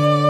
Bye.